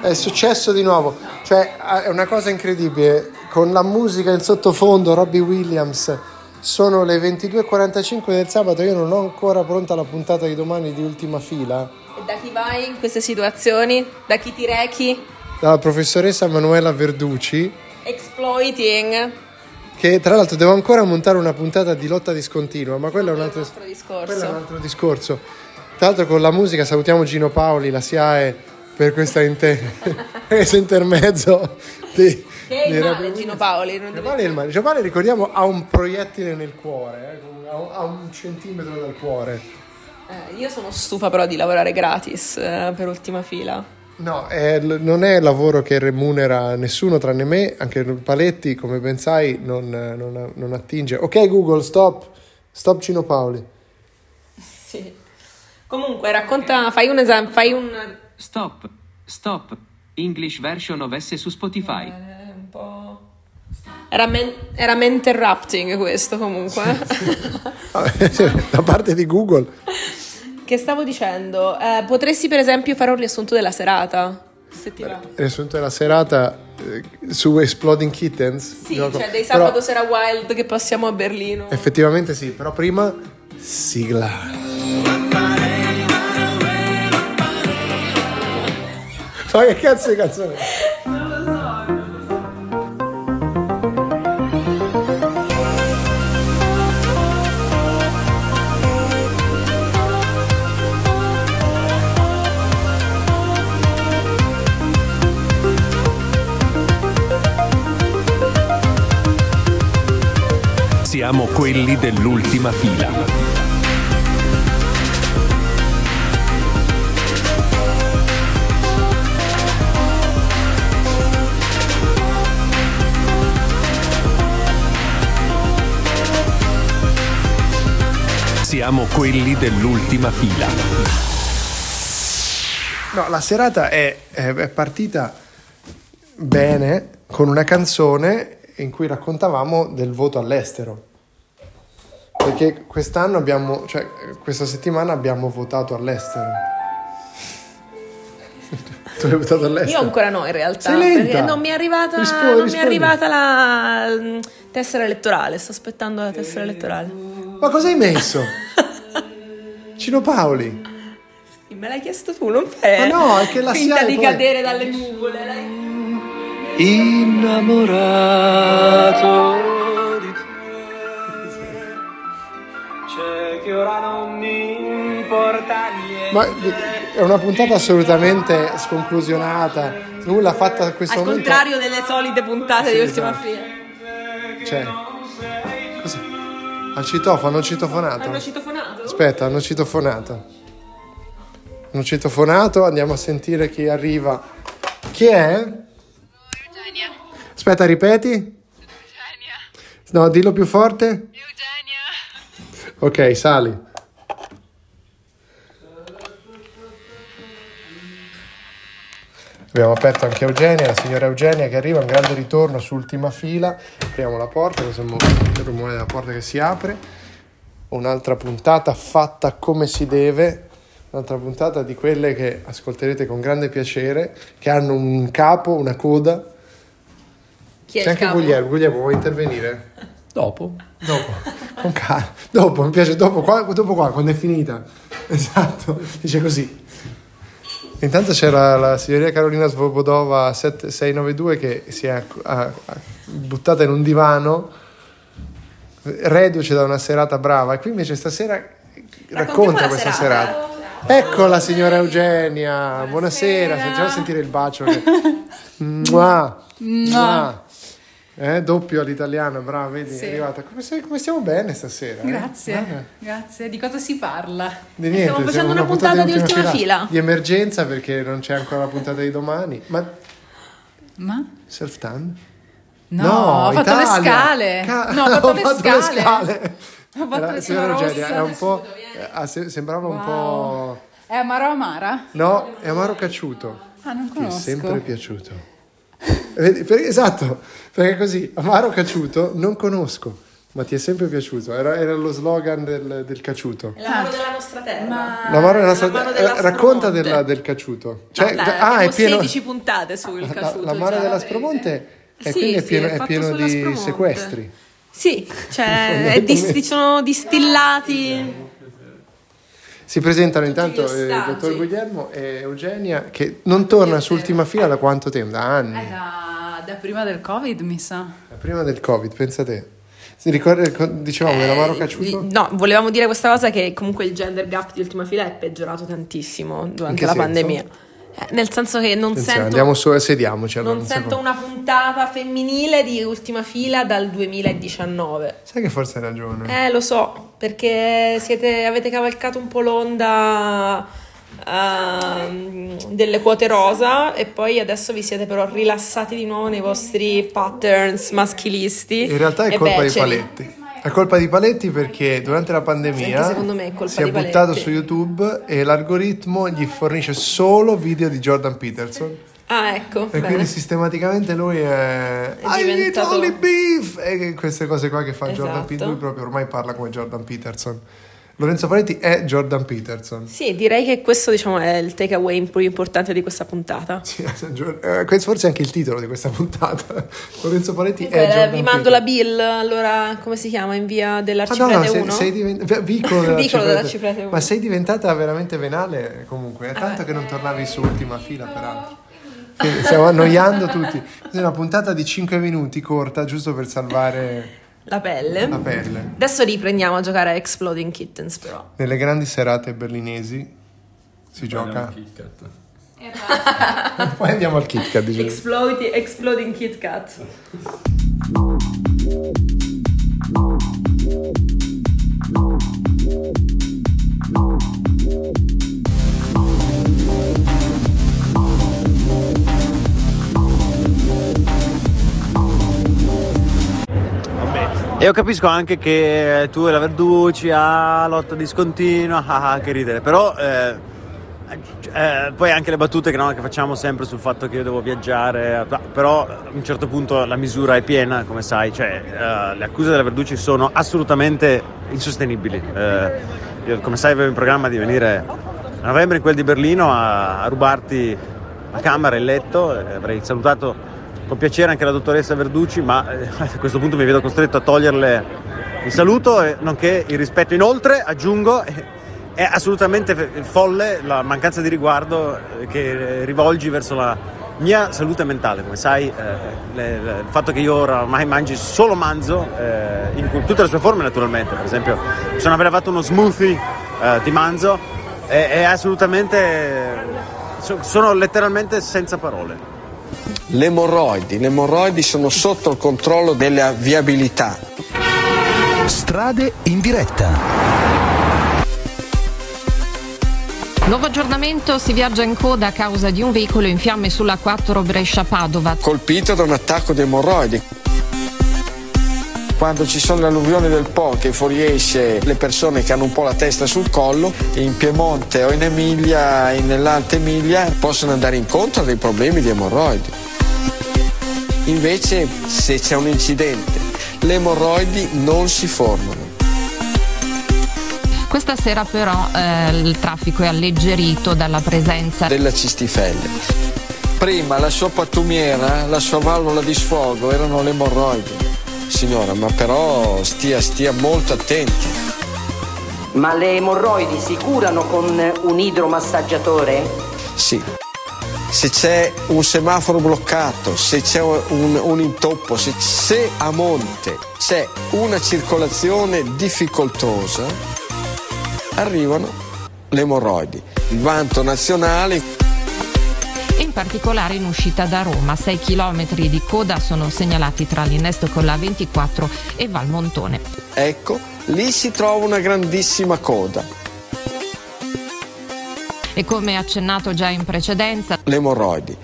È successo di nuovo, cioè è una cosa incredibile, con la musica in sottofondo, Robbie Williams, sono le 22.45 del sabato, io non ho ancora pronta la puntata di domani di ultima fila. E da chi vai in queste situazioni? Da chi ti rechi? Dalla professoressa Manuela Verduci. Exploiting. Che tra l'altro devo ancora montare una puntata di lotta discontinua, ma quello è un altro, discorso. quello è un altro discorso. Tra l'altro con la musica salutiamo Gino Paoli, la SIAE per questo inter... intermezzo di, che è il male Gino Paoli Gino Paoli male. Gino Paoli ricordiamo ha un proiettile nel cuore eh, ha un centimetro dal cuore. Eh, io sono stufa però di lavorare gratis eh, per ultima fila. No è, non è lavoro che remunera nessuno tranne me anche Paletti come ben sai non, non, non attinge. Ok Google stop. Stop Gino Paoli. Sì. Comunque racconta fai un esempio fai un Stop, stop. English version of S su Spotify. Eh, un po'... Era, men- era interrupting questo comunque. da parte di Google. Che stavo dicendo? Eh, potresti per esempio fare un riassunto della serata? Se ti va. Riassunto della serata eh, su Exploding Kittens? Sì, gioco. cioè dei sabato però, sera wild che passiamo a Berlino. Effettivamente sì, però prima sigla. Ma che cazzo di canzone? Non lo so. Siamo quelli dell'ultima fila. Siamo quelli dell'ultima fila. No, la serata è, è partita bene con una canzone in cui raccontavamo del voto all'estero. Perché quest'anno abbiamo, cioè questa settimana abbiamo votato all'estero. tu hai votato all'estero? Io ancora no, in realtà. Sei lenta. Perché non mi è arrivata, rispondi, non rispondi. Mi è arrivata la mm, tessera elettorale. Sto aspettando la tessera elettorale. Ma cosa hai messo? Cino Paoli. Me l'hai chiesto tu, non fai. Ma no, è che la finta di poi... cadere dalle nuvole. Innamorato di te. C'è che ora non mi importa niente. Ma è una puntata assolutamente sconclusionata. Nulla fatta a questo Al momento. Al contrario delle solite puntate sì, di ultima esatto. fila. Cioè, al citofono, hanno citofonato. Hanno citofonato? Aspetta, hanno citofonato. Hanno citofonato, andiamo a sentire chi arriva. Chi è? Eugenia. Aspetta, ripeti. Eugenia. No, dillo più forte. Eugenia. Ok, sali. Abbiamo aperto anche Eugenia, la signora Eugenia che arriva, un grande ritorno su ultima fila. Apriamo la porta, sembra il rumore della porta che si apre. Un'altra puntata fatta come si deve, un'altra puntata di quelle che ascolterete con grande piacere, che hanno un capo, una coda. Chi è C'è anche Guglielmo, Guglielmo vuoi intervenire? Dopo. Dopo, con calma. Dopo, mi piace dopo qua, dopo qua, quando è finita. Esatto, dice così. Intanto c'era la signoria Carolina Svobodova 7692 che si è buttata in un divano, reduce da una serata brava. E qui invece stasera racconta questa serata. serata. Ecco la signora Eugenia, buonasera, facciamo sentire il bacio. Che... Mua. Mua. Eh, doppio all'italiano, brava, vedi, sì. è arrivata. Come, sei, come, stiamo bene stasera? Eh? Grazie, eh? grazie. Di cosa si parla? Di niente, stiamo facendo una, una puntata, puntata di ultima fila. fila. Di emergenza perché non c'è ancora la puntata di domani. Ma... Ma? Self-tan? No, no, ho fatto Italia. le scale. Ca- no, ho fatto, ho le, fatto scale. le scale. Ho fatto le scale. Era un po'... Eh, sembrava wow. un po'... È amaro amara? No, è amaro cacciuto. Ah, non conosco. Ti è sempre piaciuto. Esatto, perché così, amaro cacciuto, non conosco. Ma ti è sempre piaciuto? Era, era lo slogan del, del caciuto. La mano della nostra terra. Ma... La mano della nostra terra. Eh, racconta della, del caciuto. Cioè, no, dai, ah, è pieno... 16 puntate sul caciuto. La, la mano della Spromonte è, sì, quindi è pieno, sì, è pieno di Spromonte. sequestri. Sì, cioè di, sono distillati. Si presentano intanto il eh, dottor Guglielmo e Eugenia che non torna su ultima fila da quanto tempo? Da anni. Eh, da, da prima del Covid, mi sa. Da prima del Covid, pensa te. Si ricorda, dicevamo, eh, dell'amaro cacciuto? No, volevamo dire questa cosa che comunque il gender gap di ultima fila è peggiorato tantissimo durante la senso? pandemia. Eh, nel senso che non Attenzione, sento. Andiamo su, sediamoci. Allora, non sento una puntata femminile di ultima fila dal 2019. Sai che forse hai ragione. Eh, lo so, perché siete, avete cavalcato un po' l'onda uh, delle quote rosa e poi adesso vi siete però rilassati di nuovo nei vostri patterns maschilisti. In realtà è colpa beceri. dei paletti. È colpa di Paletti perché durante la pandemia si è buttato su YouTube e l'algoritmo gli fornisce solo video di Jordan Peterson. Ah, ecco. E bene. quindi sistematicamente lui è, è I diventato... only beef! E queste cose qua che fa esatto. Jordan Peterson, lui proprio ormai parla come Jordan Peterson. Lorenzo Paletti è Jordan Peterson. Sì, direi che questo diciamo, è il takeaway più importante di questa puntata. Sì, eh, questo forse è anche il titolo di questa puntata. Lorenzo Paletti è Jordan Vi mando Peterson. la bill, allora come si chiama? In via dell'Arciprete ah, no, no, 1? Sei, sei divent... Vicolo dell'Arciprete. dell'Arciprete 1. Ma sei diventata veramente venale comunque, è tanto ah, che non tornavi su ultima fila peraltro. Stiamo annoiando tutti. È una puntata di 5 minuti corta, giusto per salvare la pelle. La pelle. Adesso riprendiamo a giocare a Exploding Kittens, però. Nelle grandi serate berlinesi si gioca. Kit Kat. Poi andiamo al Kit Kat. Diciamo. Exploding, exploding Kit Kat. E io capisco anche che tu e la Verducci, ah, lotta discontinua, ah, ah, che ridere, però eh, eh, poi anche le battute che, no, che, facciamo sempre sul fatto che io devo viaggiare, però a un certo punto la misura è piena, come sai, cioè eh, le accuse della Verducci sono assolutamente insostenibili. Eh, io, come sai avevo in programma di venire a novembre in quel di Berlino a, a rubarti la camera il letto, avrei salutato con piacere anche la dottoressa Verducci, ma eh, a questo punto mi vedo costretto a toglierle il saluto, e nonché il rispetto. Inoltre, aggiungo, è assolutamente folle la mancanza di riguardo eh, che rivolgi verso la mia salute mentale. Come sai, eh, il fatto che io ormai mangi solo manzo, eh, in tutte le sue forme naturalmente, per esempio, sono aver fatto uno smoothie eh, di manzo, è assolutamente... sono letteralmente senza parole le emorroidi. Le emorroidi sono sotto il controllo della viabilità. Strade in diretta. Nuovo aggiornamento, si viaggia in coda a causa di un veicolo in fiamme sulla 4 Brescia-Padova. Colpito da un attacco di emorroidi. Quando ci sono le alluvioni del Po che fuoriesce le persone che hanno un po' la testa sul collo, in Piemonte o in Emilia, nell'Alta Emilia, possono andare incontro a dei problemi di emorroidi. Invece se c'è un incidente le emorroidi non si formano. Questa sera però eh, il traffico è alleggerito dalla presenza della cistifelle. Prima la sua pattumiera, la sua valvola di sfogo erano le emorroidi. Signora, ma però stia, stia molto attenti. Ma le emorroidi si curano con un idromassaggiatore? Sì se c'è un semaforo bloccato, se c'è un, un intoppo, se, se a monte c'è una circolazione difficoltosa, arrivano le emorroidi. Il vanto nazionale particolare in uscita da Roma. 6 km di coda sono segnalati tra l'innesto con la 24 e Valmontone. Ecco, lì si trova una grandissima coda e come accennato già in precedenza, le emorroidi